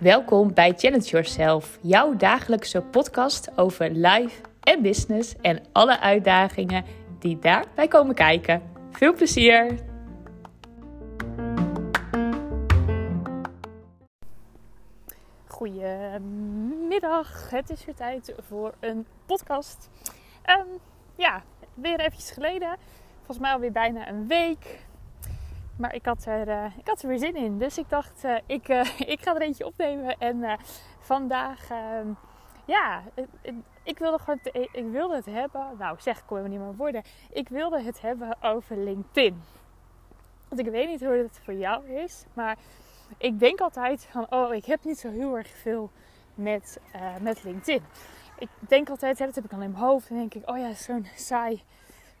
Welkom bij Challenge Yourself, jouw dagelijkse podcast over life en business en alle uitdagingen die daarbij komen kijken. Veel plezier! Goedemiddag, het is weer tijd voor een podcast. Um, ja, weer eventjes geleden, volgens mij alweer bijna een week. Maar ik had, er, uh, ik had er weer zin in. Dus ik dacht, uh, ik, uh, ik ga er eentje opnemen. En vandaag, ehm, ja, ik wilde, gewoon, ik wilde het hebben. Nou, zeg ik gewoon niet meer woorden. Ik wilde het hebben over LinkedIn. Want ik weet niet hoe het voor jou is. Maar ik denk altijd van, oh, ik heb niet zo heel erg veel met, met LinkedIn. Ik denk altijd, hè, dat heb ik al in mijn hoofd. En denk ik, oh ja, zo'n saai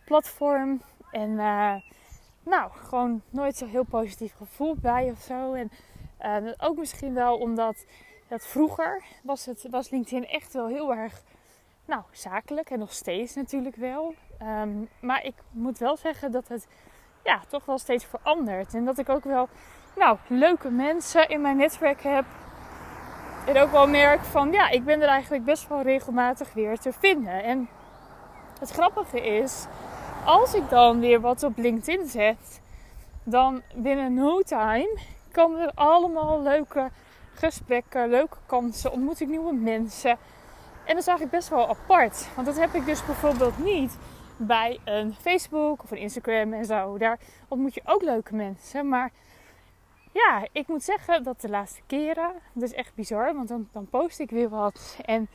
platform. En nou, gewoon nooit zo heel positief gevoel bij of zo. En uh, ook misschien wel omdat dat vroeger was, het, was LinkedIn echt wel heel erg nou, zakelijk. En nog steeds natuurlijk wel. Um, maar ik moet wel zeggen dat het ja, toch wel steeds verandert. En dat ik ook wel nou, leuke mensen in mijn netwerk heb. En ook wel merk van ja, ik ben er eigenlijk best wel regelmatig weer te vinden. En het grappige is als ik dan weer wat op LinkedIn zet, dan binnen no time komen er allemaal leuke gesprekken, leuke kansen, ontmoet ik nieuwe mensen. En dat is eigenlijk best wel apart. Want dat heb ik dus bijvoorbeeld niet bij een Facebook of een Instagram en zo. Daar ontmoet je ook leuke mensen. Maar ja, ik moet zeggen dat de laatste keren, dat is echt bizar, want dan, dan post ik weer wat. En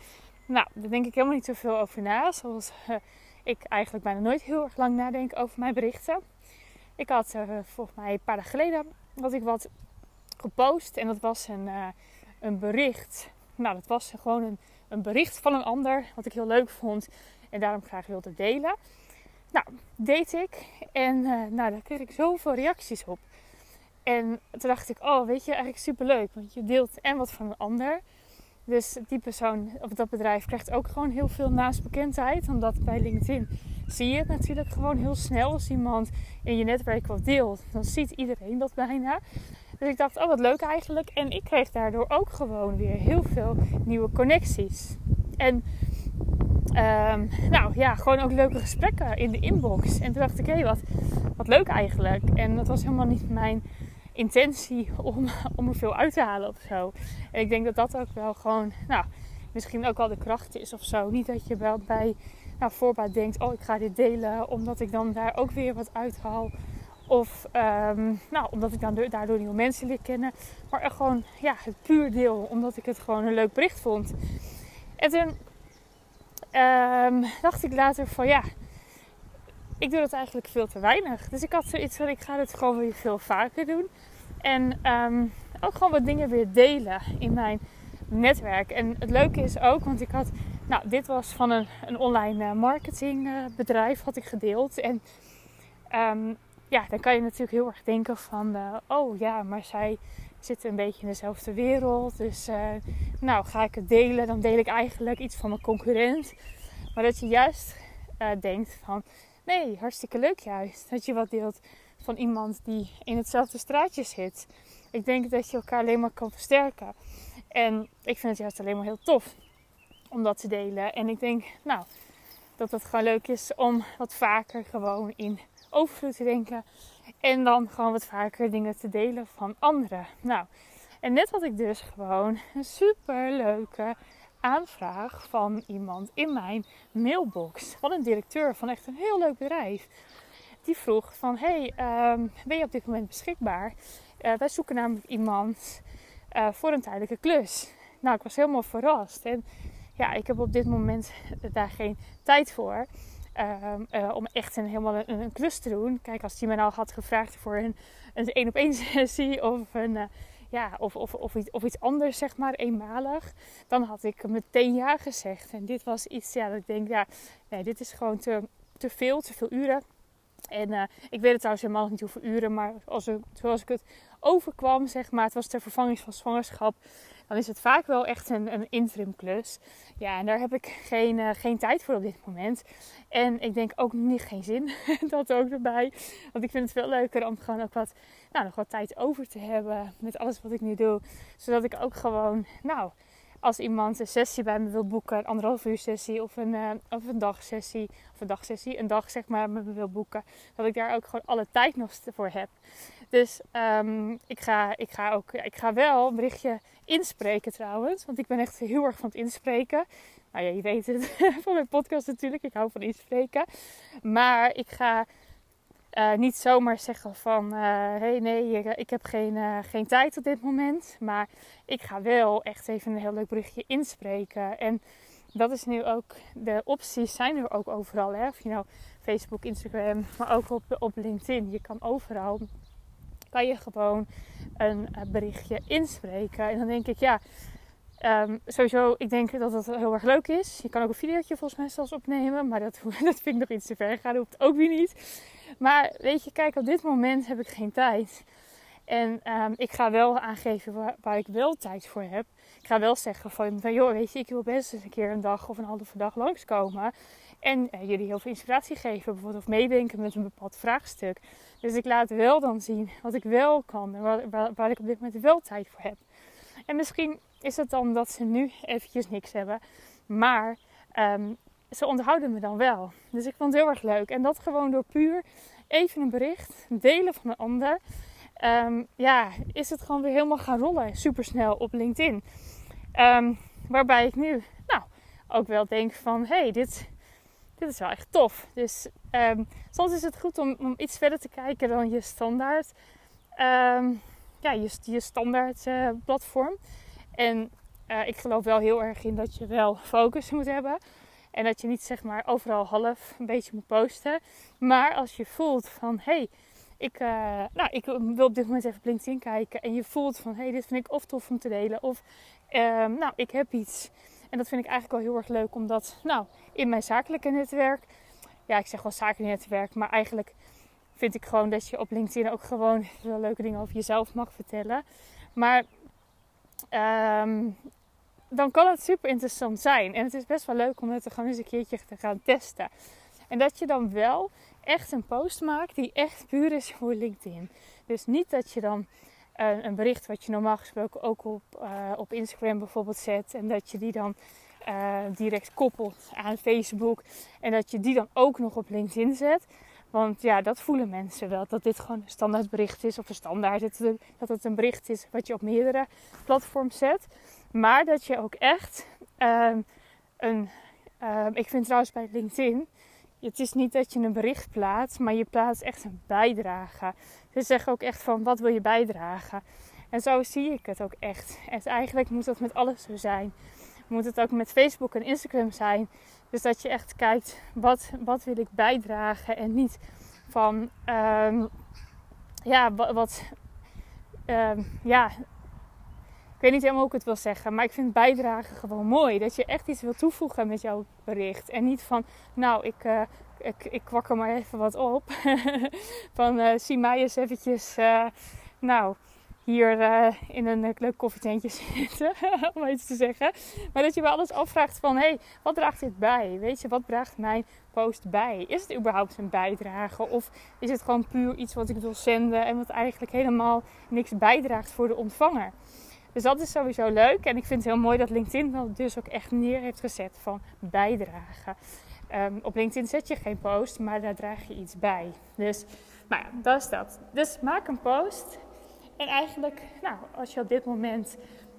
nou, daar denk ik helemaal niet zoveel over na. Zoals uh, ik eigenlijk bijna nooit heel erg lang nadenk over mijn berichten. Ik had uh, volgens mij een paar dagen geleden ik wat gepost en dat was een, uh, een bericht. Nou, dat was gewoon een, een bericht van een ander wat ik heel leuk vond en daarom graag wilde delen. Nou, deed ik en uh, nou, daar kreeg ik zoveel reacties op. En toen dacht ik, oh, weet je, eigenlijk super leuk, want je deelt en wat van een ander. Dus die persoon of dat bedrijf krijgt ook gewoon heel veel naastbekendheid. Omdat bij LinkedIn zie je het natuurlijk gewoon heel snel. Als iemand in je netwerk wat deelt, dan ziet iedereen dat bijna. Dus ik dacht, oh wat leuk eigenlijk. En ik kreeg daardoor ook gewoon weer heel veel nieuwe connecties. En um, nou ja, gewoon ook leuke gesprekken in de inbox. En toen dacht ik, hé, hey, wat, wat leuk eigenlijk. En dat was helemaal niet mijn intentie om, om er veel uit te halen of zo. En ik denk dat dat ook wel gewoon, nou, misschien ook wel de kracht is of zo. Niet dat je wel bij nou, voorbaat denkt, oh ik ga dit delen omdat ik dan daar ook weer wat uithaal. Of um, nou, omdat ik dan daardoor nieuwe mensen leer kennen. Maar er gewoon ja, het puur deel omdat ik het gewoon een leuk bericht vond. En toen um, dacht ik later van ja, ik doe dat eigenlijk veel te weinig. Dus ik had zoiets van, ik ga dit gewoon weer veel vaker doen. En um, ook gewoon wat dingen weer delen in mijn netwerk. En het leuke is ook, want ik had, nou, dit was van een, een online eh, marketingbedrijf, had ik gedeeld. En um, ja, dan kan je natuurlijk heel erg denken van, uh, oh ja, maar zij zitten een beetje in dezelfde wereld. Dus nou, ga ik het delen, dan deel ik eigenlijk iets van mijn concurrent. Maar dat je juist denkt van, Nee, hartstikke leuk juist. Dat je wat deelt van iemand die in hetzelfde straatje zit. Ik denk dat je elkaar alleen maar kan versterken. En ik vind het juist alleen maar heel tof om dat te delen. En ik denk, nou, dat het gewoon leuk is om wat vaker gewoon in overvloed te denken. En dan gewoon wat vaker dingen te delen van anderen. Nou, en net had ik dus gewoon een super leuke aanvraag van iemand in mijn mailbox. Van een directeur van echt een heel leuk bedrijf. Die vroeg van, hey, um, ben je op dit moment beschikbaar? Uh, wij zoeken namelijk iemand uh, voor een tijdelijke klus. Nou, ik was helemaal verrast. En ja, ik heb op dit moment daar geen tijd voor. Uh, om echt een, helemaal een, klus te doen. Kijk, als hij me nou had gevraagd voor een een op één sessie of een ja, of, of, of, iets, of iets anders, zeg maar, eenmalig, dan had ik meteen ja gezegd. En dit was iets, ja, dat ik denk, ja, nee, dit is gewoon te, te veel, te veel uren. En uh, ik weet het trouwens helemaal niet hoeveel uren, maar als zoals ik het overkwam, zeg maar. Het was ter vervanging van zwangerschap. Dan is het vaak wel echt een, een interim klus. Ja, en daar heb ik geen, uh, geen tijd voor op dit moment. En ik denk ook niet geen zin. dat ook erbij. Want ik vind het veel leuker om gewoon ook wat, nou, nog wat tijd over te hebben met alles wat ik nu doe. Zodat ik ook gewoon, nou als iemand een sessie bij me wil boeken, een anderhalf uur sessie of een, uh, of een dagsessie, of een dagsessie, een dag zeg maar, met me wil boeken, dat ik daar ook gewoon alle tijd nog voor heb. Dus um, ik, ga, ik, ga ook, ik ga wel een berichtje inspreken trouwens, want ik ben echt heel erg van het inspreken. Nou ja, je weet het van mijn podcast natuurlijk, ik hou van inspreken. Maar ik ga uh, niet zomaar zeggen van, uh, hey, nee, ik heb geen, geen tijd op dit moment. Maar ik ga wel echt even een heel leuk berichtje inspreken. En dat is nu ook, de opties zijn er ook overal. Hè? Of je nou Facebook, Instagram, maar ook op, op LinkedIn. Je kan overal, kan je gewoon een berichtje inspreken. En dan denk ik, ja, Um, sowieso, ik denk dat dat heel erg leuk is. Je kan ook een videootje volgens mij zelfs opnemen. Maar dat, dat vind ik nog iets te ver gaan. Dat hoeft ook weer niet. Maar weet je, kijk, op dit moment heb ik geen tijd. En um, ik ga wel aangeven waar, ik wel tijd voor heb. Ik ga wel zeggen van, van, joh, weet je, ik wil best eens een keer een dag of een halve dag langskomen. En uh, jullie heel veel inspiratie geven, bijvoorbeeld. Of meedenken met een bepaald vraagstuk. Dus ik laat wel dan zien wat ik wel kan. En waar, waar ik op dit moment wel tijd voor heb. En misschien is het dan dat ze nu eventjes niks hebben. Maar um, ze onthouden me dan wel. Dus ik vond het heel erg leuk. En dat gewoon door puur even een bericht delen van een ander. Um, ja, is het gewoon weer helemaal gaan rollen. Supersnel op LinkedIn. Um, waarbij ik nu nou, ook wel denk van... Hey, dit, dit is wel echt tof. Dus soms is het goed om, om iets verder te kijken dan je standaard... ja, je, je standaard uh, platform. En uh, ik geloof wel heel erg in dat je wel focus moet hebben. En dat je niet zeg maar overal half een beetje moet posten. Maar als je voelt van hé, hey, ik, uh, nou, ik wil op dit moment even op LinkedIn kijken. En je voelt van hé, hey, dit vind ik of tof om te delen. Of uh, nou, ik heb iets. En dat vind ik eigenlijk wel heel erg leuk. Omdat nou, in mijn zakelijke netwerk. Ja, ik zeg wel zakelijk netwerk. Maar eigenlijk vind ik gewoon dat je op LinkedIn ook gewoon veel leuke dingen over jezelf mag vertellen. Maar um, dan kan het super interessant zijn. En het is best wel leuk om het gewoon eens een keertje te gaan testen. En dat je dan wel echt een post maakt die echt puur is voor LinkedIn. Dus niet dat je dan uh, een bericht wat je normaal gesproken ook op, uh, op Instagram bijvoorbeeld zet. En dat je die dan uh, direct koppelt aan Facebook. En dat je die dan ook nog op LinkedIn zet. Want ja, dat voelen mensen wel. Dat dit gewoon een standaard bericht is. Of een standaard. Dat het een bericht is wat je op meerdere platforms zet. Maar dat je ook echt um, een. Um, ik vind trouwens bij LinkedIn. Het is niet dat je een bericht plaatst, maar je plaatst echt een bijdrage. Ze zeggen ook echt van wat wil je bijdragen. En zo zie ik het ook echt. En eigenlijk moet dat met alles zo zijn. Moet het ook met Facebook en Instagram zijn. Dus dat je echt kijkt, wat, wat wil ik bijdragen? En niet van, um, ja, wat, um, ja, ik weet niet helemaal hoe ik het wil zeggen, maar ik vind bijdragen gewoon mooi. Dat je echt iets wil toevoegen met jouw bericht. En niet van, nou, ik, uh, ik, ik kwakker maar even wat op. van, uh, zie mij eens eventjes, uh, nou, hier in een leuk koffietentje zitten, om iets te zeggen. Maar dat je wel alles afvraagt van, hé, hey, wat draagt dit bij? Weet je, wat draagt mijn post bij? Is het überhaupt een bijdrage? Of is het gewoon puur iets wat ik wil zenden en wat eigenlijk helemaal niks bijdraagt voor de ontvanger? Dus dat is sowieso leuk. En ik vind het heel mooi dat LinkedIn dat dus ook echt neer heeft gezet van bijdragen. Um, op LinkedIn zet je geen post, maar daar draag je iets bij. Dus, nou ja, dat is dat. Dus maak een post. En eigenlijk, nou, als je op dit moment,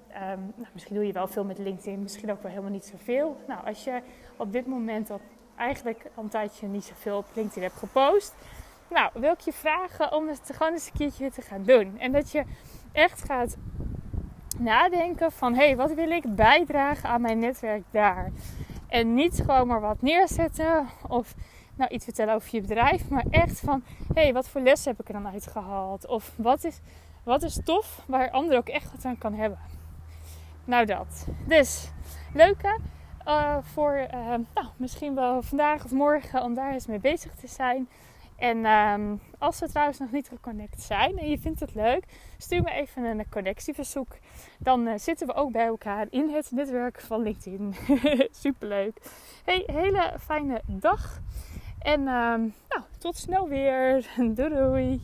um, nou, misschien doe je wel veel met LinkedIn, misschien ook wel helemaal niet zoveel. Nou, als je op dit moment al eigenlijk al een tijdje niet zoveel op LinkedIn hebt gepost, nou, wil ik je vragen om het gewoon eens een keertje te gaan doen. En dat je echt gaat nadenken van hé, hey, wat wil ik bijdragen aan mijn netwerk daar? En niet gewoon maar wat neerzetten of nou, iets vertellen over je bedrijf, maar echt van hé, hey, wat voor les heb ik er dan uitgehaald? Of wat is, wat is tof waar anderen ook echt wat aan kan hebben? Nou, dat. Dus leuke uh, voor uh, nou, misschien wel vandaag of morgen om daar eens mee bezig te zijn. En ehm, als we trouwens nog niet geconnect zijn en je vindt het leuk, stuur me even een connectieverzoek. Dan uh, zitten we ook bij elkaar in het netwerk van LinkedIn. Superleuk. Hey, hele fijne dag. En um, nou, tot snel weer. doei doei.